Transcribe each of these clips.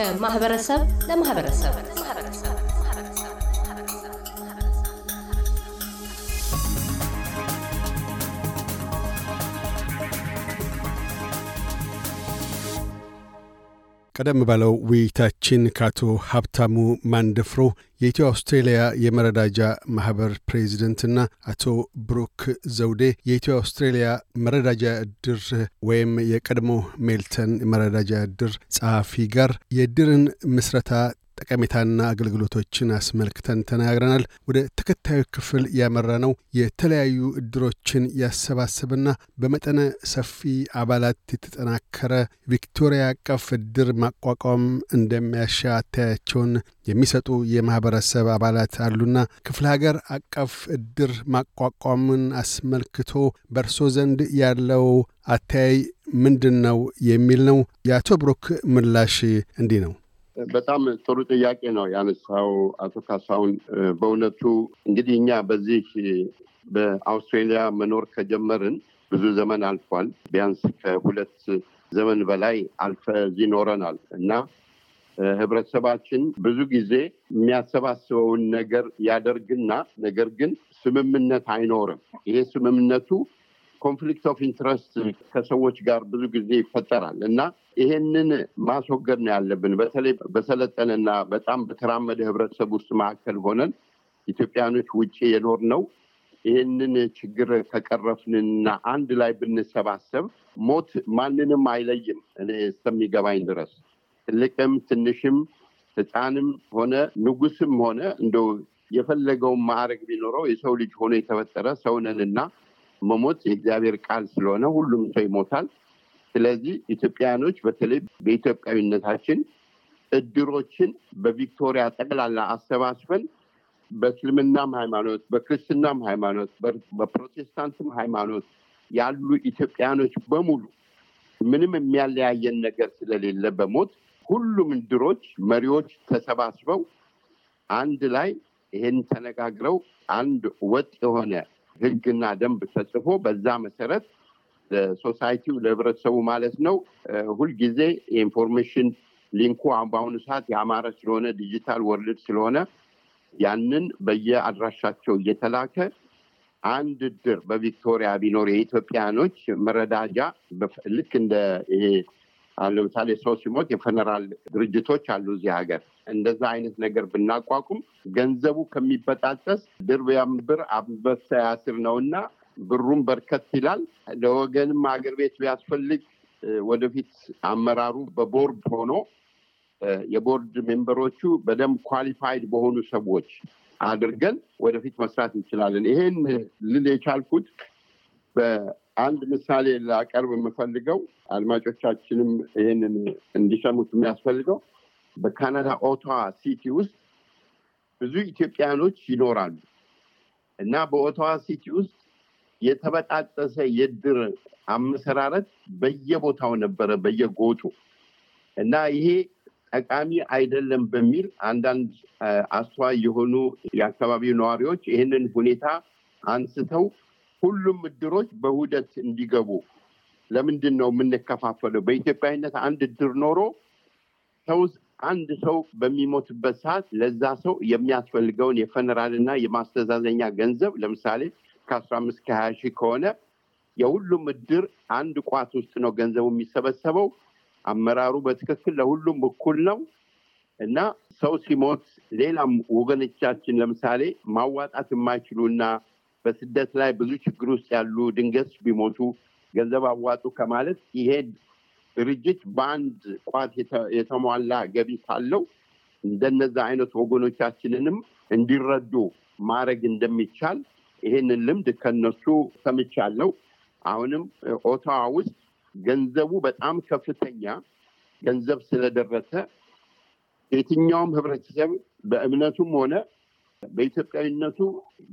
ከማህበረሰብ ለማህበረሰብ ቀደም ባለው ውይይታችን ከአቶ ሀብታሙ ማንደፍሮ የኢትዮ አውስትሬልያ የመረዳጃ ማህበር ፕሬዚደንትና አቶ ብሩክ ዘውዴ የኢትዮ አውስትሬልያ መረዳጃ እድር ወይም የቀድሞ ሜልተን መረዳጃ እድር ጸሐፊ ጋር የእድርን ምስረታ ጠቀሜታና አገልግሎቶችን አስመልክተን ተናግረናል። ወደ ተከታዩ ክፍል ያመራ ነው የተለያዩ እድሮችን ያሰባስብና በመጠነ ሰፊ አባላት የተጠናከረ ቪክቶሪያ አቀፍ እድር ማቋቋም እንደሚያሻ አተያያቸውን የሚሰጡ የማህበረሰብ አባላት አሉና ክፍለ ሀገር አቀፍ እድር ማቋቋምን አስመልክቶ በእርሶ ዘንድ ያለው አተያይ ምንድን ነው የሚል ነው። የአቶ ብሩክ ምላሽ እንዲህ ነው። በጣም ጥሩ ጥያቄ ነው ያነሳው አቶ ካሳሁን። በእውነቱ እንግዲህ እኛ በዚህ በአውስትሬሊያ መኖር ከጀመርን ብዙ ዘመን አልፏል። ቢያንስ ከሁለት ዘመን በላይ አልፈ እዚህ ኖረናል እና ህብረተሰባችን ብዙ ጊዜ የሚያሰባስበውን ነገር ያደርግና ነገር ግን ስምምነት አይኖርም። ይሄ ስምምነቱ conflict of interest ከሰዎች ጋር ብዙ ጊዜ ይፈጠራል እና ይሄንን ማስወገድ ነው ያለብን። በተለይ በሰለጠነና በጣም በተራመደ ህብረተሰብ ውስጥ መካከል ሆነን ኢትዮጵያኖች ውጭ የኖርነው ይህንን ችግር ከቀረፍንና አንድ ላይ ብንሰባሰብ ሞት ማንንም አይለይም። እኔ እስከሚገባኝ ድረስ ትልቅም ትንሽም ህፃንም ሆነ ንጉስም ሆነ እንደ የፈለገውን ማዕረግ ቢኖረው የሰው ልጅ ሆኖ የተፈጠረ ሰውነንና መሞት የእግዚአብሔር ቃል ስለሆነ ሁሉም ሰው ይሞታል። ስለዚህ ኢትዮጵያውያኖች በተለይ በኢትዮጵያዊነታችን እድሮችን በቪክቶሪያ ጠቅላላ አሰባስበን በእስልምናም ሃይማኖት፣ በክርስትናም ሃይማኖት፣ በፕሮቴስታንትም ሃይማኖት ያሉ ኢትዮጵያኖች በሙሉ ምንም የሚያለያየን ነገር ስለሌለ በሞት ሁሉም እድሮች መሪዎች ተሰባስበው አንድ ላይ ይሄን ተነጋግረው አንድ ወጥ የሆነ ህግና ደንብ ተጽፎ በዛ መሰረት ለ society ው ለህብረተሰቡ ማለት ነው ሁልጊዜ የ information link ኡ በአሁኑ ሰዓት የአማረ ስለሆነ digital world ስለሆነ ያንን በየአድራሻቸው እየተላከ አንድ እድር በቪክቶሪያ ቢኖር የኢትዮጵያኖች መረዳጃ ልክ እንደ ይሄ ለምሳሌ ሰው ሲሞት የ funeral ድርጅቶች አሉ እዚህ ሀገር። እንደዛ አይነት ነገር ብናቋቁም ገንዘቡ ከሚበጣጠስ ድር ቢያብር አንበሳ ያስር ነው እና ብሩም በርከት ይላል። ለወገንም አገር ቤት ቢያስፈልግ ወደፊት አመራሩ በቦርድ ሆኖ የቦርድ member ኦቹ በደንብ qualified በሆኑ ሰዎች አድርገን ወደፊት መስራት እንችላለን። ይሄን ልል የቻልኩት በአንድ ምሳሌ ላቀርብ የምፈልገው አድማጮቻችንም ይህንን እንዲሰሙት የሚያስፈልገው በካናዳ ኦታዋ ሲቲ ውስጥ ብዙ ኢትዮጵያኖች ይኖራሉ እና በኦታዋ ሲቲ ውስጥ የተበጣጠሰ የድር አመሰራረት በየቦታው ነበረ፣ በየጎጡ እና ይሄ ጠቃሚ አይደለም በሚል አንዳንድ አስተዋይ የሆኑ የአካባቢው ነዋሪዎች ይህንን ሁኔታ አንስተው ሁሉም እድሮች በውህደት እንዲገቡ ለምንድን ነው የምንከፋፈለው? በኢትዮጵያዊነት አንድ እድር ኖሮ ሰው አንድ ሰው በሚሞትበት ሰዓት ለዛ ሰው የሚያስፈልገውን የፌነራል እና የማስተዛዘኛ ገንዘብ ለምሳሌ ከአስራ አምስት ከሀያ ሺህ ከሆነ የሁሉም እድር አንድ ቋት ውስጥ ነው ገንዘቡ የሚሰበሰበው። አመራሩ በትክክል ለሁሉም እኩል ነው እና ሰው ሲሞት ሌላም ወገኖቻችን ለምሳሌ ማዋጣት የማይችሉ እና በስደት ላይ ብዙ ችግር ውስጥ ያሉ ድንገት ቢሞቱ ገንዘብ አዋጡ ከማለት ይሄ ድርጅት በአንድ ቋት የተሟላ ገቢ ካለው እንደነዛ አይነት ወገኖቻችንንም እንዲረዱ ማድረግ እንደሚቻል ይሄንን ልምድ ከነሱ ሰምቻለሁ። አሁንም ኦታዋ ውስጥ ገንዘቡ በጣም ከፍተኛ ገንዘብ ስለደረሰ የትኛውም ህብረተሰብ በእምነቱም ሆነ በኢትዮጵያዊነቱ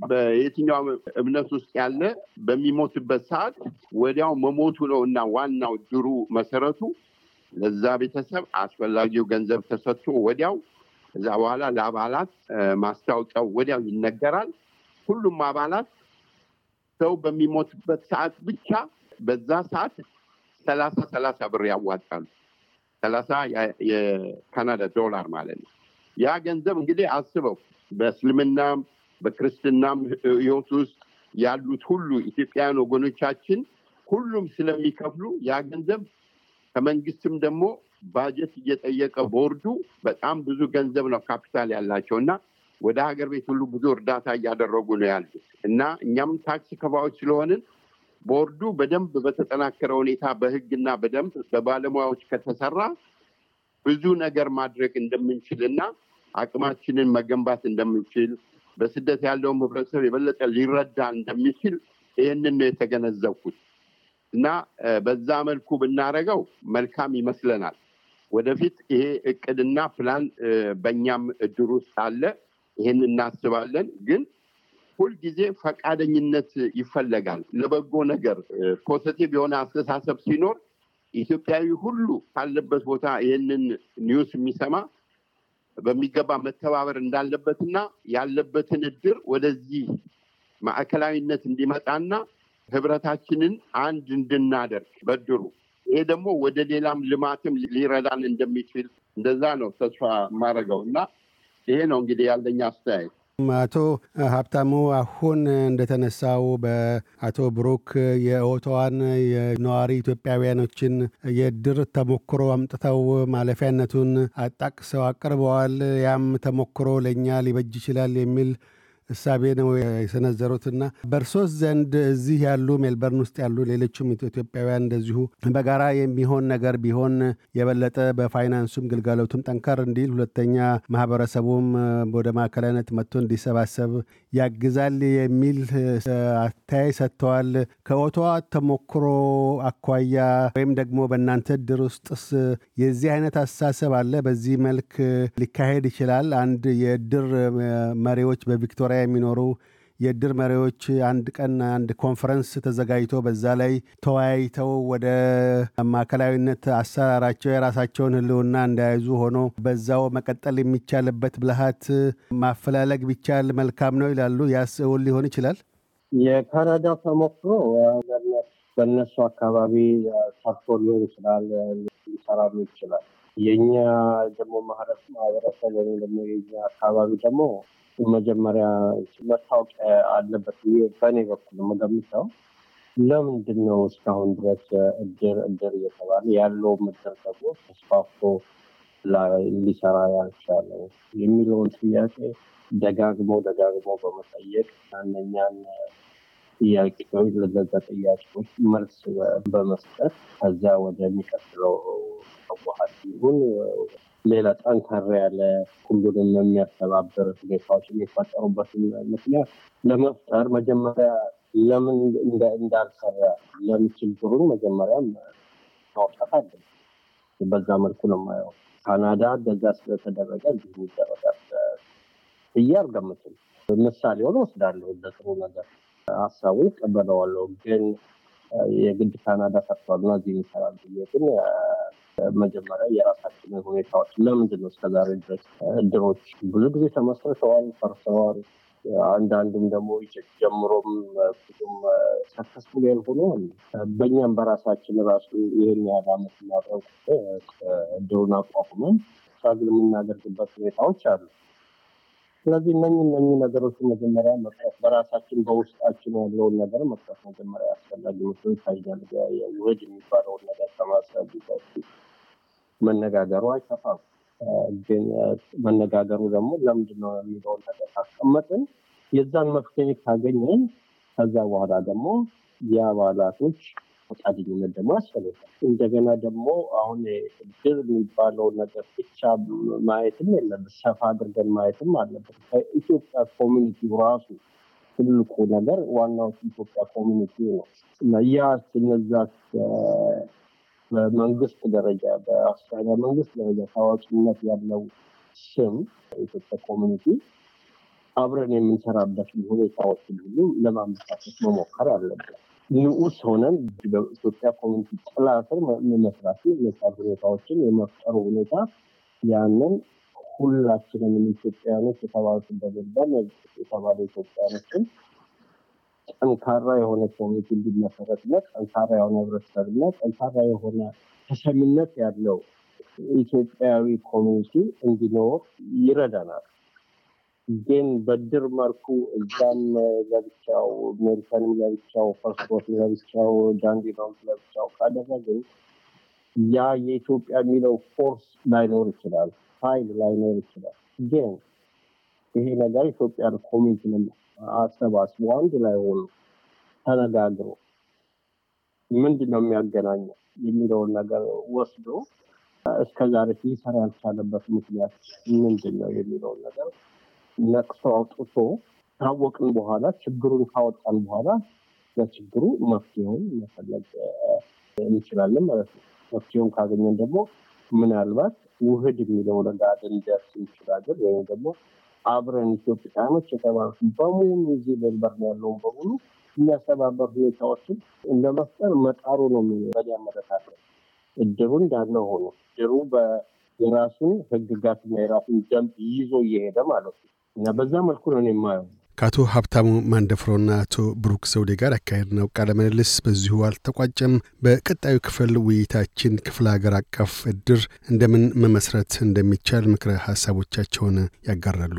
በየትኛው እምነት ውስጥ ያለ በሚሞትበት ሰዓት ወዲያው መሞቱ ነው እና ዋናው ድሩ መሰረቱ ለዛ ቤተሰብ አስፈላጊው ገንዘብ ተሰጥቶ ወዲያው ከዛ በኋላ ለአባላት ማስታወቂያው ወዲያው ይነገራል። ሁሉም አባላት ሰው በሚሞትበት ሰዓት ብቻ በዛ ሰዓት ሰላሳ ሰላሳ ብር ያዋጣሉ ሰላሳ የካናዳ ዶላር ማለት ነው። ያ ገንዘብ እንግዲህ አስበው በእስልምናም በክርስትናም ህይወት ውስጥ ያሉት ሁሉ ኢትዮጵያውያን ወገኖቻችን ሁሉም ስለሚከፍሉ ያ ገንዘብ ከመንግስትም ደግሞ ባጀት እየጠየቀ ቦርዱ በጣም ብዙ ገንዘብ ነው ካፒታል ያላቸው እና ወደ ሀገር ቤት ሁሉ ብዙ እርዳታ እያደረጉ ነው ያሉት እና እኛም ታክስ ከፋዮች ስለሆንን ቦርዱ በደንብ በተጠናከረ ሁኔታ በህግና በደንብ በባለሙያዎች ከተሰራ ብዙ ነገር ማድረግ እንደምንችል እና አቅማችንን መገንባት እንደምንችል በስደት ያለውም ህብረተሰብ የበለጠ ሊረዳ እንደሚችል ይህንን ነው የተገነዘብኩት እና በዛ መልኩ ብናደረገው መልካም ይመስለናል። ወደፊት ይሄ እቅድና ፕላን በእኛም እድር ውስጥ አለ። ይህን እናስባለን። ግን ሁልጊዜ ፈቃደኝነት ይፈለጋል ለበጎ ነገር። positive የሆነ አስተሳሰብ ሲኖር ኢትዮጵያዊ ሁሉ ካለበት ቦታ ይህንን news የሚሰማ በሚገባ መተባበር እንዳለበትና ያለበትን እድር ወደዚህ ማዕከላዊነት እንዲመጣና ህብረታችንን አንድ እንድናደርግ በድሩ ይሄ ደግሞ ወደ ሌላም ልማትም ሊረዳን እንደሚችል እንደዛ ነው ተስፋ የማደርገው እና ይሄ ነው እንግዲህ ያለኝ አስተያየት። አቶ ሀብታሙ አሁን እንደተነሳው በአቶ ብሩክ የኦቶዋን የነዋሪ ኢትዮጵያውያኖችን የድር ተሞክሮ አምጥተው ማለፊያነቱን አጣቅሰው አቅርበዋል። ያም ተሞክሮ ለእኛ ሊበጅ ይችላል የሚል እሳቤ ነው የሰነዘሩትና በእርሶስ ዘንድ እዚህ ያሉ ሜልበርን ውስጥ ያሉ ሌሎችም ኢትዮጵያውያን እንደዚሁ በጋራ የሚሆን ነገር ቢሆን የበለጠ በፋይናንሱም ግልጋሎቱም ጠንከር እንዲል፣ ሁለተኛ ማህበረሰቡም ወደ ማዕከላዊነት መጥቶ እንዲሰባሰብ ያግዛል የሚል አተያይ ሰጥተዋል። ከኦቶዋ ተሞክሮ አኳያ ወይም ደግሞ በእናንተ ድር ውስጥስ የዚህ አይነት አስተሳሰብ አለ? በዚህ መልክ ሊካሄድ ይችላል? አንድ የድር መሪዎች በቪክቶሪያ የሚኖሩ የእድር መሪዎች አንድ ቀን አንድ ኮንፈረንስ ተዘጋጅቶ በዛ ላይ ተወያይተው ወደ ማዕከላዊነት አሰራራቸው የራሳቸውን ሕልውና እንዳያዙ ሆኖ በዛው መቀጠል የሚቻልበት ብልሃት ማፈላለግ ቢቻል መልካም ነው ይላሉ። ያስ እውን ሊሆን ይችላል? የካናዳ ተሞክሮ በእነሱ አካባቢ ሰርቶ ሊሆን ይችላል፣ ሊሰራሉ ይችላል። የእኛ ደግሞ ማህበረሰብ ወይም ደግሞ የኛ አካባቢ ደግሞ መጀመሪያ መታወቅ አለበት በእኔ በኩል የምገምተው። ለምንድን ነው እስካሁን ድረስ እድር እድር እየተባለ ያለው እድር ደግሞ ተስፋፍቶ ሊሰራ ያልቻለው የሚለውን ጥያቄ ደጋግሞ ደጋግሞ በመጠየቅ እነኛን ጥያቄዎች ለዘዛ ጥያቄዎች መልስ በመስጠት ከዛ ወደሚቀጥለው መዋሀድ ይሁን ሌላ ጠንከር ያለ ሁሉንም የሚያስተባብር ሁኔታዎች የሚፈጠሩበትን ምክንያት ለመፍጠር መጀመሪያ ለምን እንዳልሰራ ለምን ችግሩን መጀመሪያም ማውጣት አለ። በዛ መልኩ ነው የማየው። ካናዳ እንደዛ ስለተደረገ እንዲሁ ይደረጋል ብዬ አልገምትም። ምሳሌውን ወስዳለሁ እንደ ጥሩ ነገር ሀሳቡ ይቀበለዋለሁ። ግን የግድ ካናዳ ሰርቷል እና እዚህ ይሰራል ግን መጀመሪያ የራሳችንን ሁኔታዎች ለምንድን ነው እስከዛሬ ድረስ እድሮች ብዙ ጊዜ ተመስርተዋል፣ ፈርሰዋል። አንዳንድም ደግሞ ጀምሮም ብዙም ሰክሰስፉል ያልሆኑ በእኛም በራሳችን ራሱ ይህን ያህል ዓመት ማድረግ እድሩን አቋቁመን ትራግል የምናደርግበት ሁኔታዎች አሉ። ስለዚህ እነኝህ እነኝህ ነገሮች መጀመሪያ መቅረፍ በራሳችን በውስጣችን ያለውን ነገር መቅረፍ መጀመሪያ አስፈላጊ መስሎ ይታያል። ውህድ የሚባለውን ነገር ከማሰብ መነጋገሩ አይከፋም። ግን መነጋገሩ ደግሞ ለምንድን ነው የሚለውን ነገር ካስቀመጥን የዛን መፍትሄ ካገኘን ከዛ በኋላ ደግሞ የአባላቶች ፈቃደኝነት ደግሞ ያስፈልጋል። እንደገና ደግሞ አሁን እድር የሚባለው ነገር ብቻ ማየትም የለብን፣ ሰፋ አድርገን ማየትም አለብን። ከኢትዮጵያ community ራሱ ትልቁ ነገር ዋናው ኢትዮጵያ community ነው ያ እነዛ በመንግስት ደረጃ በአውስትራሊያ መንግስት ደረጃ ታዋቂነት ያለው ስም የኢትዮጵያ community አብረን የምንሰራበት ሁኔታዎችን ሁሉ ለማመቻቸት መሞከር አለብን። ንዑስ ሆነን በኢትዮጵያ community ጥላ ስር መስራት የመቻል ሁኔታዎችን የመፍጠሩ ሁኔታ ያንን ሁላችንም ኢትዮጵያውያኖች የተባሉት በገባን የተባሉ ኢትዮጵያውያኖችን ጠንካራ የሆነ community እንዲመሰረትና ጠንካራ የሆነ ህብረተሰብና ጠንካራ የሆነ ተሰሚነት ያለው ኢትዮጵያዊ ኮሚኒቲ እንዲኖር ይረዳናል። ግን በድር መልኩ እዛም ለብቻው ሜሪከንም ለብቻው ፓስፖርት ለብቻው ዳንዲኖም ለብቻው ካደረግን ያ የኢትዮጵያ የሚለው ፎርስ ላይኖር ይችላል፣ ኃይል ላይኖር ይችላል። ግን ይሄ ነገር ኢትዮጵያን ኮሚኒቲ አሰባስቦ አንድ ላይ ሆኖ ተነጋግሮ ምንድን ነው የሚያገናኘው የሚለውን ነገር ወስዶ እስከዛሬ ሊሰራ ያልቻለበት ምክንያት ምንድን ነው የሚለውን ነገር ነቅሶ አውጥቶ ካወቅን በኋላ ችግሩን ካወጣን በኋላ ለችግሩ መፍትሄውን መፈለግ እንችላለን ማለት ነው። መፍትሄውን ካገኘን ደግሞ ምናልባት ውህድ የሚለው ነገር ልንደርስ እንችላለን። ወይም ደግሞ አብረን ኢትዮጵያኖች የተባሉት በሙሉ እዚህ ሜልበርን ያለውን በሙሉ የሚያስተባበር ሁኔታዎችን ለመፍጠር መጣሩ ነው አመለካከት እድሩ እንዳለ ሆኖ እድሩ የራሱን ህግጋትና የራሱን ደንብ ይዞ እየሄደ ማለት ነው እና በዛ መልኩ ነው የማየው። ከአቶ ሀብታሙ ማንደፍሮና አቶ ብሩክ ዘውዴ ጋር ያካሄድ ነው ቃለ ምልልስ በዚሁ አልተቋጨም። በቀጣዩ ክፍል ውይይታችን ክፍለ ሀገር አቀፍ እድር እንደምን መመስረት እንደሚቻል ምክረ ሀሳቦቻቸውን ያጋራሉ።